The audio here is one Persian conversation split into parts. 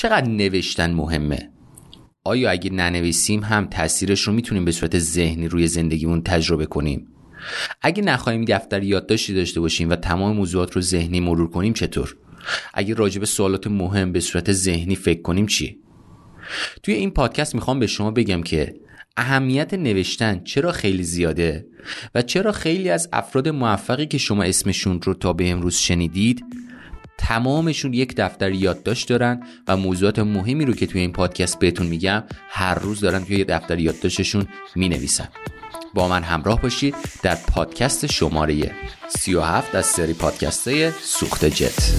چقدر نوشتن مهمه؟ آیا اگه ننویسیم هم تاثیرش رو می‌تونیم به صورت ذهنی روی زندگیمون تجربه کنیم؟ اگه نخواهیم دفتر یادداشتی داشته باشیم و تمام موضوعات رو ذهنی مرور کنیم چطور؟ اگه راجع به سوالات مهم به صورت ذهنی فکر کنیم چی؟ توی این پادکست می‌خوام به شما بگم که اهمیت نوشتن چرا خیلی زیاده و چرا خیلی از افراد موفقی که شما اسمشون رو تا به امروز شنیدید تمامشون یک دفتر یادداشت دارن و موضوعات مهمی رو که توی این پادکست بهتون میگم هر روز دارن توی دفتر یادداشتشون می‌نویسن. با من همراه باشید در پادکست شماره 37 از سری پادکسته سوخت جت.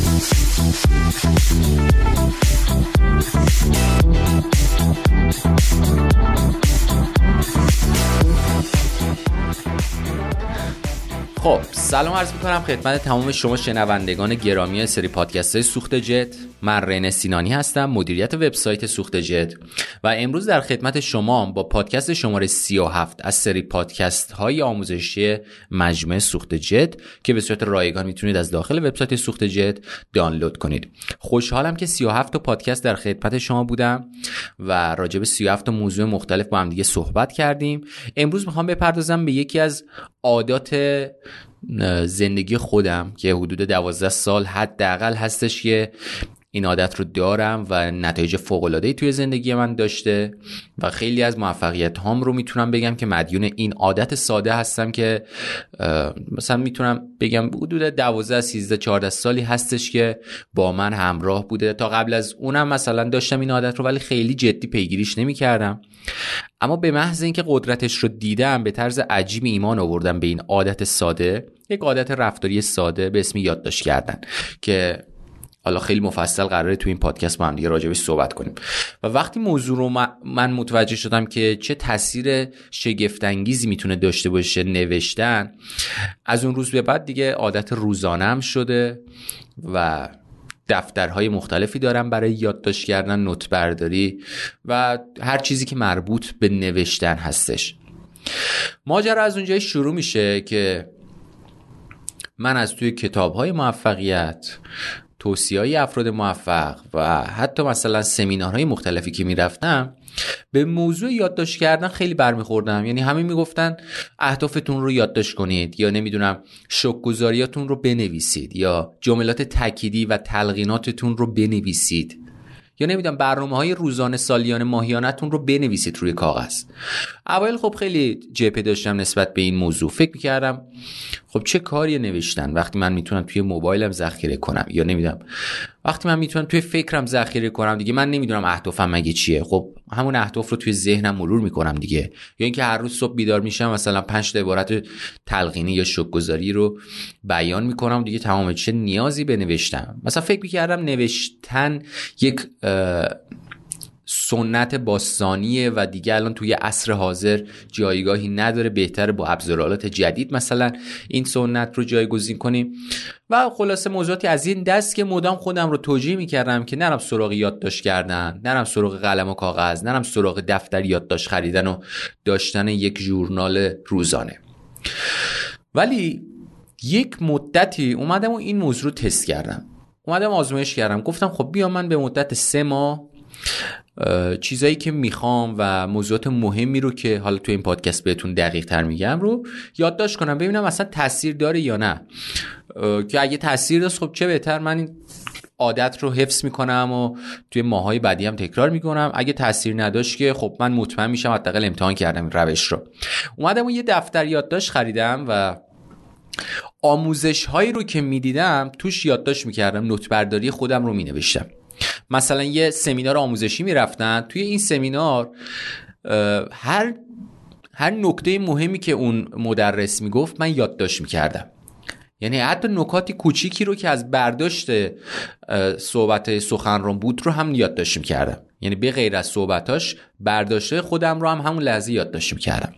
خب سلام عرض می‌کنم خدمت تمام شما شنوندگان گرامی سری پادکست سوخت جت. من رین سینانی هستم مدیریت وبسایت سوخت جت. و امروز در خدمت شما با پادکست شماره 37 از سری پادکست های آموزشی مجموعه سوخت جت که به صورت رایگان می‌تونید از داخل وبسایت سوخت جت دانلود کنید. خوشحالم که 37 تا پادکست در خدمت شما بودم و راجع به 37 تا موضوع مختلف با هم دیگه صحبت کردیم. امروز می‌خوام بپردازم به یکی از عادات زندگی خودم که حدود دوازده سال حداقل هستش که این عادت رو دارم و نتایج فوق توی زندگی من داشته و خیلی از موفقیت هام رو می‌تونم بگم که مدیون این عادت ساده هستم که مثلا می‌تونم بگم حدود 12 13 14 سالی هستش که با من همراه بوده. تا قبل از اونم مثلا داشتم این عادت رو ولی خیلی جدی پیگیریش نمی‌کردم. اما به محض اینکه قدرتش رو دیدم به طرز عجیب ایمان آوردم به این عادت ساده یک عادت رفتاری ساده به اسم یادداشت کردن که حالا خیلی مفصل قراره تو این پادکست با هم دیگه راجبش صحبت کنیم. و وقتی موضوع رو من متوجه شدم که چه تاثیر شگفتانگیزی می‌تونه داشته باشه نوشتن از اون روز به بعد دیگه عادت روزانم شده و دفترهای مختلفی دارم برای یادداشت کردن نوت برداری و هر چیزی که مربوط به نوشتن هستش. ماجرا از اونجای شروع میشه که من از توی کتاب های موفقیت توصیه افراد موفق و حتی مثلا سمینارهای مختلفی که می‌رفتم به موضوع یادداشت کردن خیلی برمیخوردم. یعنی همه می‌گفتن اهدافتون رو یادداشت کنید یا نمی‌دونم شکگذاریاتون رو بنویسید یا جملات تکیدی و تلقیناتتون رو بنویسید. یا نمی‌دونم برنامه های روزانه سالیانه ماهیانتون رو بنویسید روی کاغذ. اول خب خیلی جپه داشتم نسبت به این موضوع. فکر می‌کردم خب چه کاری نوشتن؟ وقتی من می‌تونم توی موبایلم ذخیره کنم یا نمی‌دونم. وقتی من می‌تونم توی فکرم ذخیره کنم دیگه من نمی‌دونم اهدافم مگه چیه. خب همون اهداف رو توی ذهنم مرور می‌کنم دیگه. یا اینکه هر روز صبح بیدار میشم مثلا پنج تا عبارت تلقینی یا شکگذاری رو بیان می‌کنم دیگه تمام چه نیازی به مثلا فکر می‌کردم نوشتن یک سنت باستانیه و دیگه الان توی عصر حاضر جایگاهی نداره بهتره با ابزارالات جدید مثلا این سنت رو جایگزین کنیم. و خلاصه موضوعاتی از این دست که مدام خودم رو توجیه می‌کردم که نرم سراغ یادداشت کردن نرم سراغ قلم و کاغذ نرم سراغ دفتر یادداشت خریدن و داشتن یک ژورنال روزانه. ولی یک مدتی اومدم و این موضوع رو تست کردم. اومدم آزمایش کردم. گفتم خب بیا من به مدت سه ماه چیزایی که می‌خوام و موضوعات مهمی رو که حالا تو این پادکست بهتون دقیق تر میگم رو یادداشت کنم ببینم اصلا تاثیر داره یا نه. که اگه تاثیر داشت خب چه بهتر؟ من این عادت رو حفظ می‌کنم و توی ماهای بعدی هم تکرار می‌کنم. اگه تاثیر نداشت که خب من مطمئن میشم حداقل امتحان کردم این روش رو. اومدم و یه دفتر یادداشت خریدم و آموزش هایی رو که می‌دیدم توش یادداشت می‌کردم نوت برداری خودم رو مینوشتم. مثلا یه سمینار آموزشی می‌رفتن. توی این سمینار هر هر نکته مهمی که اون مدرس می‌گفت من یادداشت می‌کردم. یعنی حتی نکاتی کوچیکی رو که از برداشت صحبت سخنران بود رو هم یادداشت می‌کردم. یعنی به غیر از صحبتاش برداشته خودم رو هم همون لحظه یادداشت می‌کردم.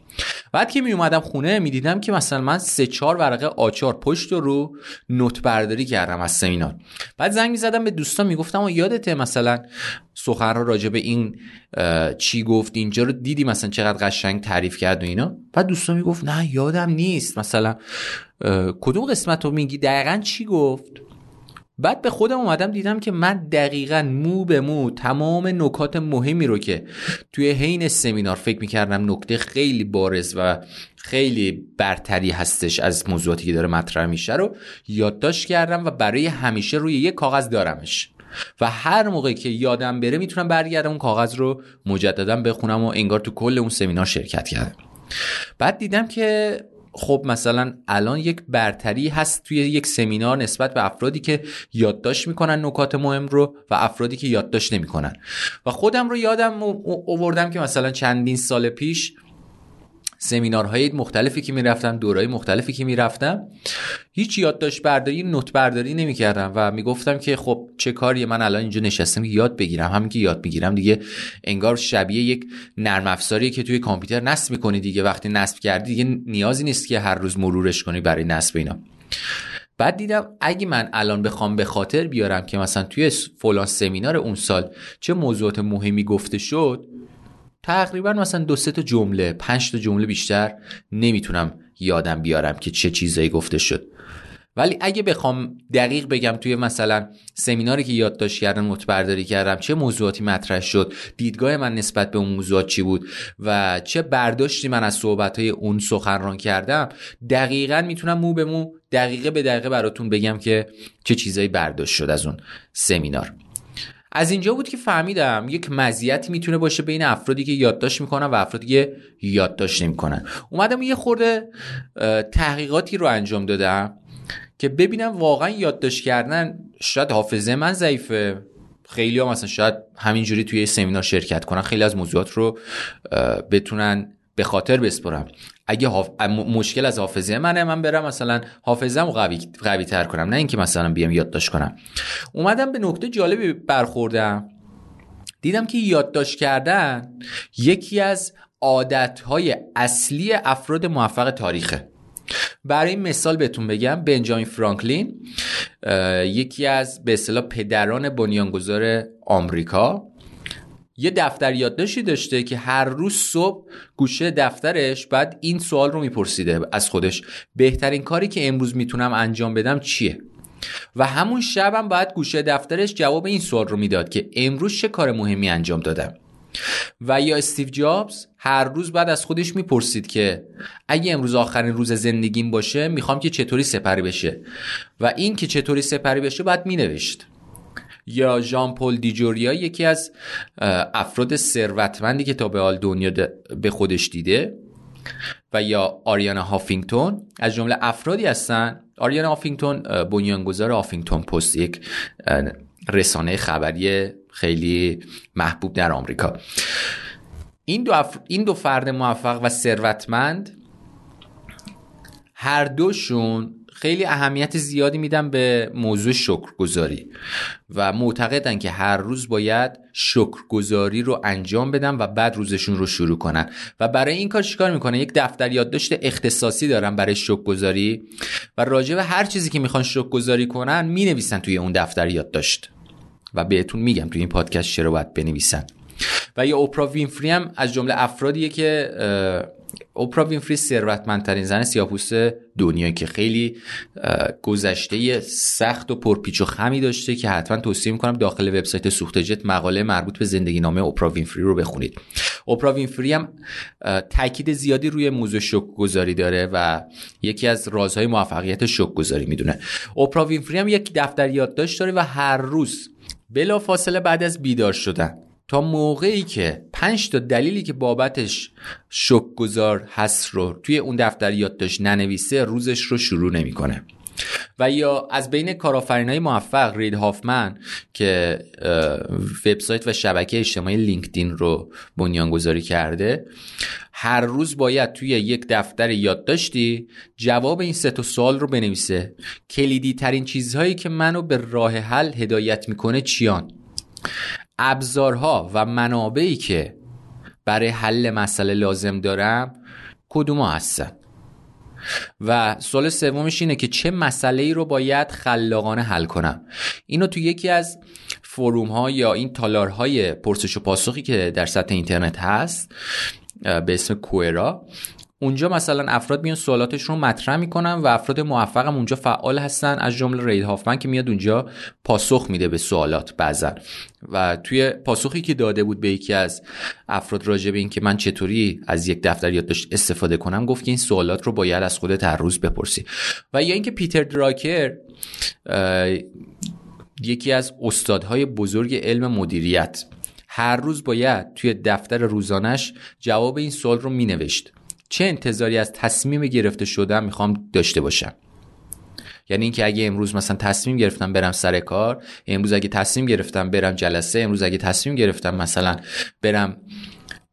بعد که می اومدم خونه می‌دیدم که مثلا من سه چهار ورقه آچار پشت رو نوت برداری کردم از سمینار بعد زنگ می‌زدم به دوستان می‌گفتم و یادته مثلا سخن رو راجع به این چی گفت اینجا رو دیدی مثلا چقدر قشنگ تعریف کرد و اینا؟ بعد دوستان می‌گفت نه یادم نیست. مثلا کدوم قسمت رو میگی؟ دقیقا چی گفت؟ بعد به خودم اومدم دیدم که من دقیقا مو به مو تمام نکات مهمی رو که توی حین سمینار فکر می‌کردم نکته خیلی بارز و خیلی برتری هستش از موضوعاتی که داره مطرح میشه رو یادداشت کردم و برای همیشه روی یک کاغذ دارمش. و هر موقع که یادم بره می‌تونم برگردم اون کاغذ رو مجددا بخونم و انگار تو کل اون سمینار شرکت کردم. بعد دیدم که خب مثلا الان یک برتری هست توی یک سمینار نسبت به افرادی که یادداشت می‌کنن نکات مهم رو و افرادی که یادداشت نمی‌کنن. و خودم رو یادم اووردم که مثلا چندین سال پیش سمینارهای مختلفی که می‌رفتم دورهای مختلفی که می‌رفتم هیچ یادداشت برداری نوت برداری نمی‌کردم و می‌گفتم که خب چه کاری من الان اینجا نشستم یاد بگیرم. همین که یاد می‌گیرم دیگه انگار شبیه یک نرم افزاری که توی کامپیوتر نصب می‌کنی دیگه. وقتی نصب کردی دیگه نیازی نیست که هر روز مرورش کنی برای نصب اینا. بعد دیدم اگه من الان بخوام به خاطر بیارم که مثلا توی فلان سمینار اون سال چه موضوعات مهمی گفته شد تقریبا مثلا دو سه تا جمله پنج تا جمله بیشتر نمی‌تونم یادم بیارم که چه چیزایی گفته شد. ولی اگه بخوام دقیق بگم توی مثلا سمیناری که یادداشت کردم متبرداری کردم چه موضوعاتی مطرح شد دیدگاه من نسبت به اون موضوعات چی بود و چه برداشتی من از صحبت های اون سخنران کردم دقیقا می‌تونم مو به مو دقیقه به دقیقه براتون بگم که چه چیزایی برداشت شد از اون سمینار. از اینجا بود که فهمیدم یک مزیتی می‌تونه باشه بین افرادی که یادداشت می‌کنن و افرادی که یادداشت نمی‌کنن. اومدم یه خورده تحقیقاتی رو انجام دادم که ببینم واقعا یادداشت کردن شاید حافظه من ضعیفه. خیلی ها مثلا شاید همینجوری توی سمینار شرکت کنن خیلی از موضوعات رو بتونن به خاطر بسپرم اگه مشکل از حافظه منه من برم مثلا حافظم قوی... قوی تر کنم. نه اینکه مثلا بیام یادداشت کنم. اومدم به نکته جالبی برخوردم. دیدم که یادداشت کردن یکی از عادتهای اصلی افراد موفق تاریخه. برای مثال بهتون بگم بنجامین فرانکلین یکی از به اصطلاح پدران بنیانگذار آمریکا. یه دفتر یادداشتی داشته که هر روز صبح گوشه دفترش بعد این سوال رو میپرسیده از خودش. بهترین کاری که امروز می‌تونم انجام بدم چیه؟ و همون شبم باید گوشه دفترش جواب این سوال رو می‌داد که امروز چه کار مهمی انجام دادم؟ و یا استیو جابز هر روز بعد از خودش می‌پرسید که اگه امروز آخرین روز زندگیم باشه می‌خوام که چطوری سپری بشه؟ و این که چطوری سپری بشه باید مینوشت. یا ژان پل دیجوریا یکی از افراد ثروتمندی که تا به حال دنیا به خودش دیده و یا آریانا هافینگتون. از جمله افرادی هستن. آریانا هافینگتون بنیانگذار هافینگتون پست یک رسانه خبری خیلی محبوب در آمریکا. این دو, این دو فرد موفق و ثروتمند هر دوشون خیلی اهمیت زیادی میدن به موضوع شکرگزاری و معتقدن که هر روز باید شکرگزاری رو انجام بدن و بعد روزشون رو شروع کنن. و برای این کار چیکار می‌کنن یک دفتر یادداشت اختصاصی دارن برای شکرگزاری و راجع به هر چیزی که می‌خوان شکرگزاری کنن می‌نویسن توی اون دفتر یادداشت. و بهتون میگم توی این پادکست چرا باید بنویسن. و یا اوپرا وینفری هم از جمله افرادیه که اوپرا وینفری ثروتمندترین زن سیاپوست دنیا که خیلی گذشته سخت و پرپیچ و خمی داشته که حتما توصیه می‌کنم داخل وبسایت سوخت جت مقاله مربوط به زندگی نامه اوپرا وینفری رو بخونید. اوپرا وینفری هم تاکید زیادی روی موضوع شک داره و یکی از رازهای موفقیت شک گذاری می‌دونه. اوپرا وینفری هم یک دفتر یادداشت داره و هر روز بلا فاصله بعد از بیدار شدن تا موقعی که پنج تا دلیلی که بابتش شک گذار هست رو توی اون دفتر یادداشت ننویسه روزش رو شروع نمی‌کنه. و یا از بین های موفق رید هافمن که وبسایت و شبکه اجتماعی لینکدین رو بنیانگذاری کرده هر روز باید توی یک دفتر یادداشتی جواب این سه تا سوال رو بنویسه. کلیدی ترین چیزهایی که منو به راه حل هدایت می‌کنه چیان؟ ابزارها و منابعی که برای حل مسئله لازم دارم کدوم هستن؟ و سوال سومش اینه که چه مسئله ای رو باید خلاقانه حل کنم؟ اینو تو یکی از فروم ها یا این تالارهای پرسش و پاسخی که در سطح اینترنت هست به اسم کوئرا اونجا مثلا افراد میان سوالاتش رو مطرح می‌کنن و افراد موفقم اونجا فعال هستن از جمله رید هافمن که میاد اونجا پاسخ میده به سوالات بعضا. و توی پاسخی که داده بود به یکی از افراد راجع به اینکه من چطوری از یک دفتر یادداشت استفاده کنم گفت که این سوالات رو باید از خودت هر روز بپرسی. و یا اینکه پیتر دراکر یکی از استادهای بزرگ علم مدیریت هر روز باید توی دفتر روزانش جواب این سوال رو می نوشت چه انتظاری از تصمیم گرفته شدم می‌خوام داشته باشم؟ یعنی اینکه اگه امروز مثلا تصمیم گرفتم برم سر کار امروز اگه تصمیم گرفتم برم جلسه امروز اگه تصمیم گرفتم مثلا برم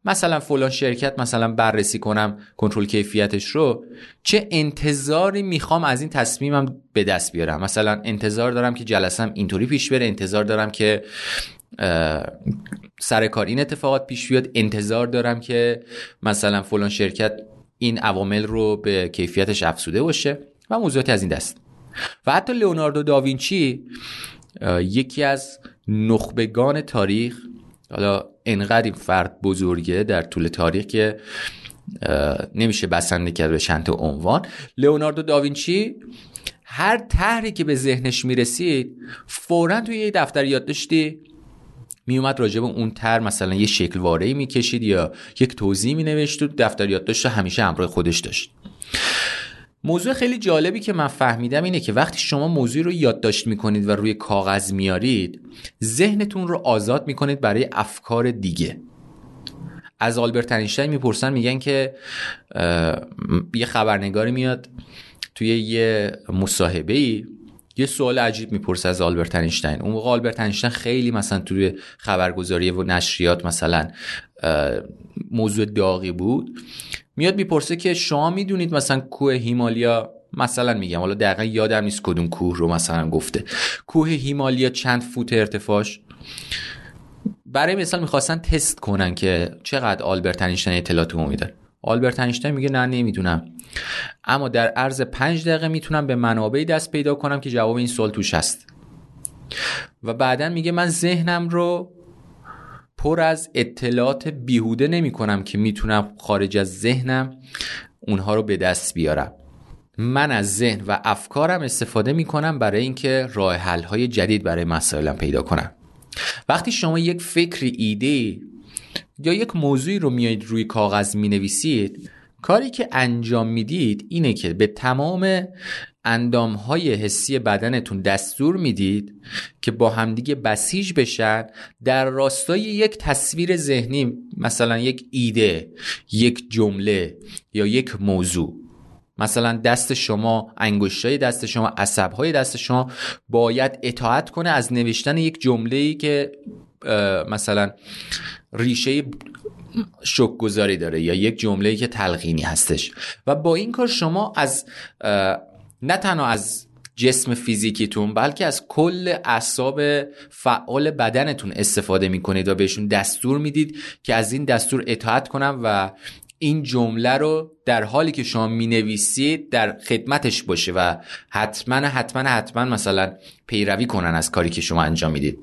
مثلا فلان شرکت مثلا بررسی کنم کنترل کیفیتش رو چه انتظاری می‌خوام از این تصمیمم به دست بیارم؟ مثلا انتظار دارم که جلسم اینطوری پیش بره انتظار دارم که سر کار. این اتفاقات پیش بیاد. انتظار دارم که مثلا فلان شرکت این عوامل رو به کیفیتش افسوده باشه و موضوعاتی از این دست. و حتی لئوناردو داوینچی یکی از نخبگان تاریخ حالا انقدر این فرد بزرگه در طول تاریخ که نمیشه بسنده کرد به چند عنوان. لئوناردو داوینچی هر طرحی که به ذهنش می‌رسید فورا توی یه دفتر یادداشتی میومد راجع به اون تر مثلا یه شکل واره می‌کشید یا یک توضیح می نوشت و دفتر یادداشت همیشه همراه خودش داشت. موضوع خیلی جالبی که من فهمیدم اینه که وقتی شما موضوعی رو یادداشت می‌کنید و روی کاغذ میارید ذهنتون رو آزاد می‌کنید برای افکار دیگه. از آلبرت اینشتین می‌پرسن میگن که یه خبرنگاری میاد توی یه مصاحبه ای یه سوال عجیب می‌پرسه از آلبرت اینشتین. اون موقع آلبرت اینشتین خیلی مثلا توی خبرگزاری و نشریات مثلا موضوع داغی بود. میاد می‌پرسه که شما می‌دونید مثلا کوه هیمالیا مثلا میگم حالا دقیقا یادم نیست کدوم کوه رو مثلا گفته. کوه هیمالیا چند فوت ارتفاعش؟ برای مثال می‌خواستن تست کنن که چقدر آلبرت اینشتین اطلاعات میده آلبرت اینشتین میگه نه نمی‌دونم. اما در عرض پنج دقیقه می‌تونم به منابعی دست پیدا کنم که جواب این سوال توش هست. و بعدا میگه من ذهنم رو پر از اطلاعات بیهوده نمی کنم که می‌تونم خارج از ذهنم اونها رو به دست بیارم. من از ذهن و افکارم استفاده می کنم برای اینکه راه حل های جدید برای مسائلم پیدا کنم. وقتی شما یک فکر ایده یا یک موضوعی رو میایید روی کاغذ می نویسید کاری که انجام می‌دید اینه که به تمام اندام های حسی بدنتون دستور می‌دید که با همدیگه بسیج بشن در راستای یک تصویر ذهنی مثلا یک ایده یک جمله یا یک موضوع. مثلا دست شما انگشتای دست شما عصبهای دست شما باید اطاعت کنه از نوشتن یک جمله ای که مثلا ریشه شک گذاری داره یا یک جمله که تلقینی هستش. و با این کار شما از نه تنها از جسم فیزیکیتون بلکه از کل اعصاب فعال بدنتون استفاده می‌کنید و بهشون دستور می‌دید که از این دستور اطاعت کنم و این جمله رو در حالی که شما می نویسید در خدمتش باشه و حتما حتما حتما مثلا پیروی کنن از کاری که شما انجام می‌دید.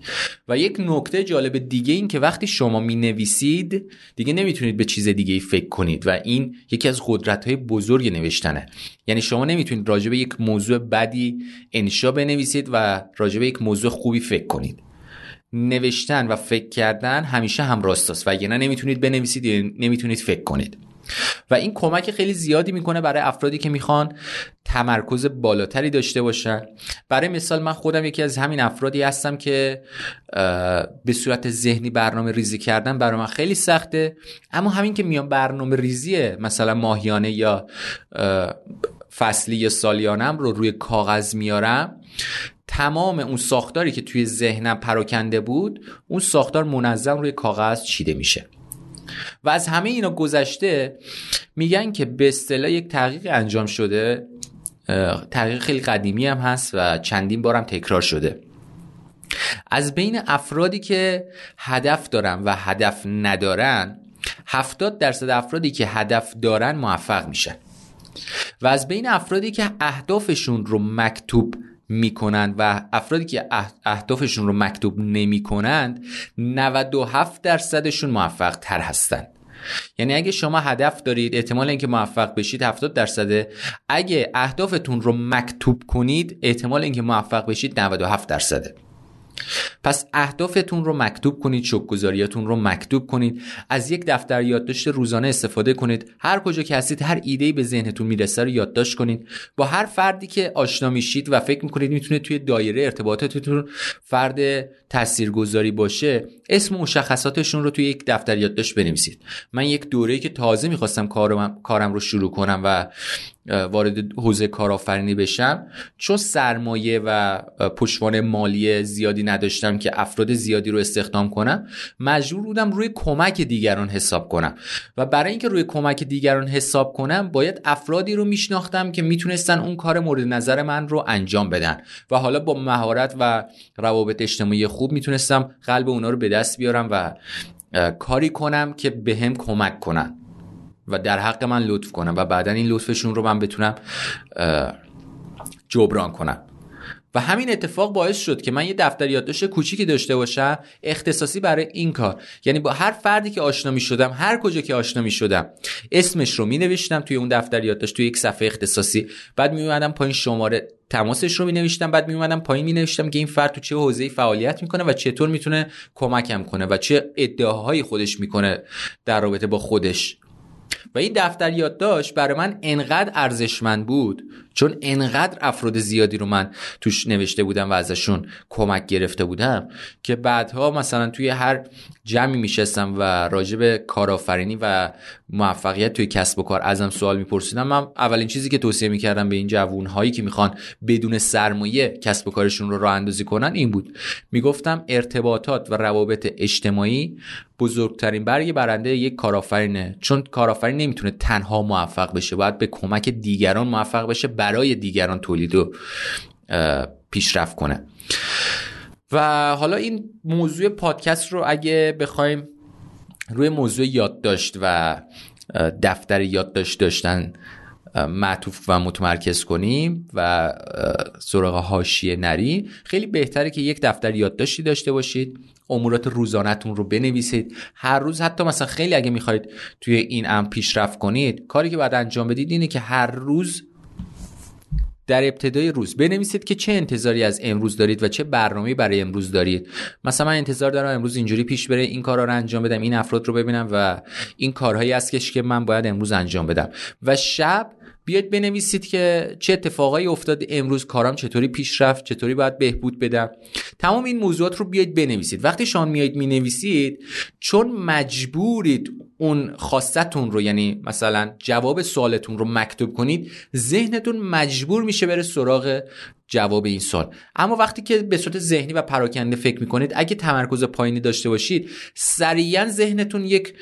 و یک نکته جالب دیگه این که وقتی شما می نویسید دیگه نمی‌تونید به چیز دیگه ای فکر کنید و این یکی از قدرت های بزرگ نوشتنه. یعنی شما نمی‌تونید راجع به یک موضوع بدی انشا بنویسید و راجع به یک موضوع خوبی فکر کنید. نوشتن و فکر کردن همیشه هم راست و نه نمی‌تونید بنویسید نمی‌تونید فکر کنید. و این کمک خیلی زیادی می‌کنه برای افرادی که می‌خوان تمرکز بالاتری داشته باشن. برای مثال من خودم یکی از همین افرادی هستم که به صورت ذهنی برنامه ریزی کردن برای من خیلی سخته. اما همین که میام برنامه ریزیه مثلا ماهیانه یا فصلی یا سالیانم رو روی کاغذ میارم تمام اون ساختاری که توی ذهنم پراکنده بود اون ساختار منظم روی کاغذ چیده میشه. و از همه اینا گذشته میگن که به اصطلاح یک تحقیق انجام شده تحقیق خیلی قدیمی هم هست و چندین بارم تکرار شده. از بین افرادی که هدف دارن و هدف ندارن 70 درصد افرادی که هدف دارن موفق میشن. و از بین افرادی که اهدافشون رو مکتوب می‌کنند و افرادی که اهدافشون رو مکتوب نمی‌کنند 97 درصدشون موفق تر هستند یعنی اگه شما هدف دارید احتمال اینکه موفق بشید 70 درصده. اگه اهدافتون رو مکتوب کنید احتمال اینکه موفق بشید 97 درصده. پس اهدافتون رو مکتوب کنید شکگذاریاتون رو مکتوب کنید. از یک دفتر یادداشت روزانه استفاده کنید. هر کجا که هستید هر ایده به ذهنتون می‌رسه رو یادداشت کنید. با هر فردی که آشنا میشید و فکر می‌کنید می‌تونه توی دایره ارتباطاتتون فرد تاثیرگذاری باشه اسم مشخصاتشون رو توی یک دفتر یادداشت بنویسید. من یک دوره‌ای که تازه می‌خواستم کارم, کارم رو شروع کنم و وارد حوزه کارآفرینی بشم. چون سرمایه و پشتوانه مالی زیادی نداشتم که افراد زیادی رو استخدام کنم مجبور بودم روی کمک دیگران حساب کنم. و برای اینکه روی کمک دیگران حساب کنم باید افرادی رو میشناختم که می‌تونستن اون کار مورد نظر من رو انجام بدن. و حالا با مهارت و روابط اجتماعی خوب می‌تونستم قلب اونا رو به دست بیارم و کاری کنم که به کمک کنن. و در حق من لطف کنم و بعدا این لطفشون رو من بتونم جبران کنم. و همین اتفاق باعث شد که من یه دفتر یادداشت کوچیکی داشته باشم اختصاصی برای این کار. یعنی با هر فردی که آشنا می شدم هر کجا که آشنا می شدم اسمش رو می نوشتم توی اون دفتر یادداشت توی یک صفحه اختصاصی. بعد می اومدم پایین شماره تماسش رو می نوشتم. بعد می اومدم پایین می نوشتم که این فرد تو چه حوزه‌ای فعالیت می‌کنه و چطور می‌تونه کمکم کنه و چه ادعاهایی خودش می‌کنه در رابطه با خودش. و این دفتر یادداشت برای من انقدر ارزشمند بود. چون انقدر افراد زیادی رو من توش نوشته بودم و ازشون کمک گرفته بودم که بعدها مثلا توی هر جمعی میشستم و راجع به کارآفرینی و موفقیت توی کسب و کار ازم سوال میپرسیدم من اولین چیزی که توصیه می‌کردم به این جوون هایی که می‌خوان بدون سرمایه کسب و کارشون رو راه اندازی کنن این بود. می‌گفتم ارتباطات و روابط اجتماعی بزرگترین برگ برنده یک کارآفرینه چون کارآفرین نمی‌تونه تنها موفق بشه باید به کمک دیگران موفق بشه برای دیگران تولید و پیشرفت کنه. و حالا این موضوع پادکست رو اگه بخوایم روی موضوع یادداشت و دفتر یادداشت داشتن معطوف و متمرکز کنیم و سراغ هاشیه نری خیلی بهتره که یک دفتر یادداشتی داشته باشید امورات روزانهتون رو بنویسید. هر روز حتی مثلا خیلی اگه می‌خواید توی این ام پیشرفت کنید کاری که باید انجام بدید اینه که هر روز در ابتدای روز بنویسید که چه انتظاری از امروز دارید و چه برنامه‌ای برای امروز دارید. مثلا من انتظار دارم امروز اینجوری پیش بره این کارا رو انجام بدم این افراد رو ببینم و این کارهایی است که من باید امروز انجام بدم. و شب بیاید بنویسید که چه اتفاقایی افتاد امروز کارم چطوری پیش رفت چطوری باید بهبود بدم. تمام این موضوعات رو بیاید بنویسید. وقتی شما میایید می‌نویسید چون مجبورید اون خواستتون رو یعنی مثلا جواب سوالتون رو مکتوب کنید ذهنتون مجبور میشه بره سراغ جواب این سال اما وقتی که به صورت ذهنی و پراکنده فکر می‌کنید اگه تمرکز پایینی داشته باشید سریعا ذهنتون یک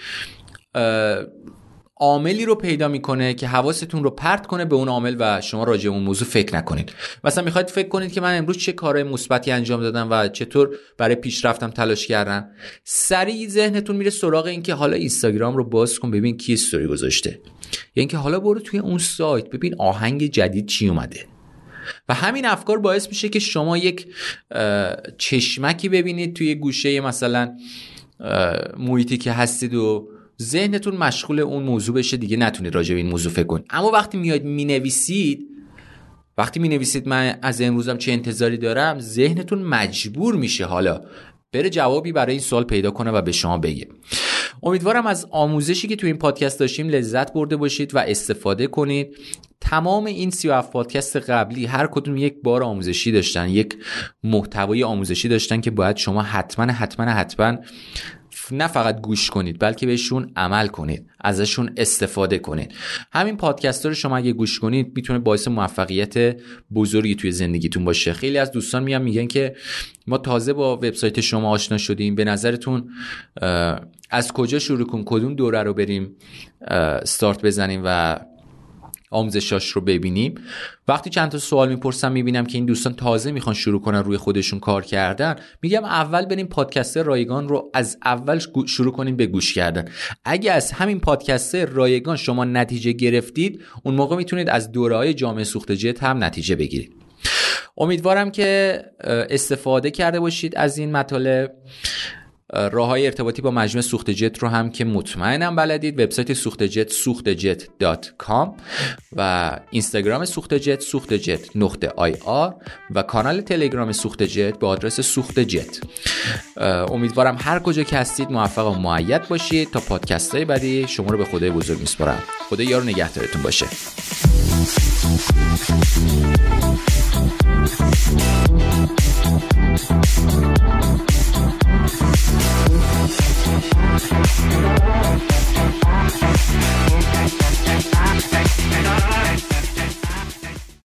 عاملی رو پیدا می‌کنه که حواستون رو پرت کنه به اون عامل و شما راجع اون موضوع فکر نکنید. مثلا می‌خواید فکر کنید که من امروز چه کارهای مثبتی انجام دادم و چطور برای پیشرفتم تلاش کردم سریع ذهنتون میره سراغ اینکه حالا اینستاگرام رو باز کن ببین کی استوری گذاشته. یا اینکه حالا برو توی اون سایت ببین آهنگ جدید چی اومده. و همین افکار باعث میشه که شما یک چشمکی ببینید توی گوشه مثلا محیطی که هستید و ذهنتون مشغول اون موضوع بشه دیگه نتونید راجع به این موضوع فکر کنید. اما وقتی میاد می‌نویسید وقتی می نویسید من از امروزم چه انتظاری دارم ذهنتون مجبور میشه حالا بره جوابی برای این سوال پیدا کنه و به شما بگه. امیدوارم از آموزشی که تو این پادکست داشتیم لذت برده باشید و استفاده کنید. تمام این 37 پادکست قبلی هر کدوم یک بار آموزشی داشتن یک محتوای آموزشی داشتن که باید شما حتما حتما حتما نه فقط گوش کنید بلکه بهشون عمل کنید ازشون استفاده کنید. همین پادکست رو شما اگه گوش کنید می‌تونه باعث موفقیت بزرگی توی زندگیتون باشه. خیلی از دوستان میان میگن که ما تازه با وبسایت شما آشنا شدیم. به نظرتون از کجا شروع کن کدوم دوره رو بریم استارت بزنیم و آموزشاش رو ببینیم. وقتی چند تا سوال می‌پرسم می‌بینم که این دوستان تازه می‌خوان شروع کنن روی خودشون کار کردن. میگم اول بریم پادکست رایگان رو از اول شروع کنیم به گوش کردن. اگه از همین پادکست رایگان شما نتیجه گرفتید اون موقع می‌تونید از دوره های جامعه سوخت جت هم نتیجه بگیرید. امیدوارم که استفاده کرده باشید از این مطالب. راه های ارتباطی با مجموعه سوخت جت رو هم که مطمئنم بلدید وبسایت سوخت جت سوخت جت و اینستاگرام سوخت جت سوخت جت نقطه آی آر و کانال تلگرام سوخت جت به آدرس سوخت جت امیدوارم هر کجا که هستید موفق و معید باشید. تا پادکست های بعدی شما رو به خدای بزرگ میسپارم. خدا یارو نگهدارتون باشه.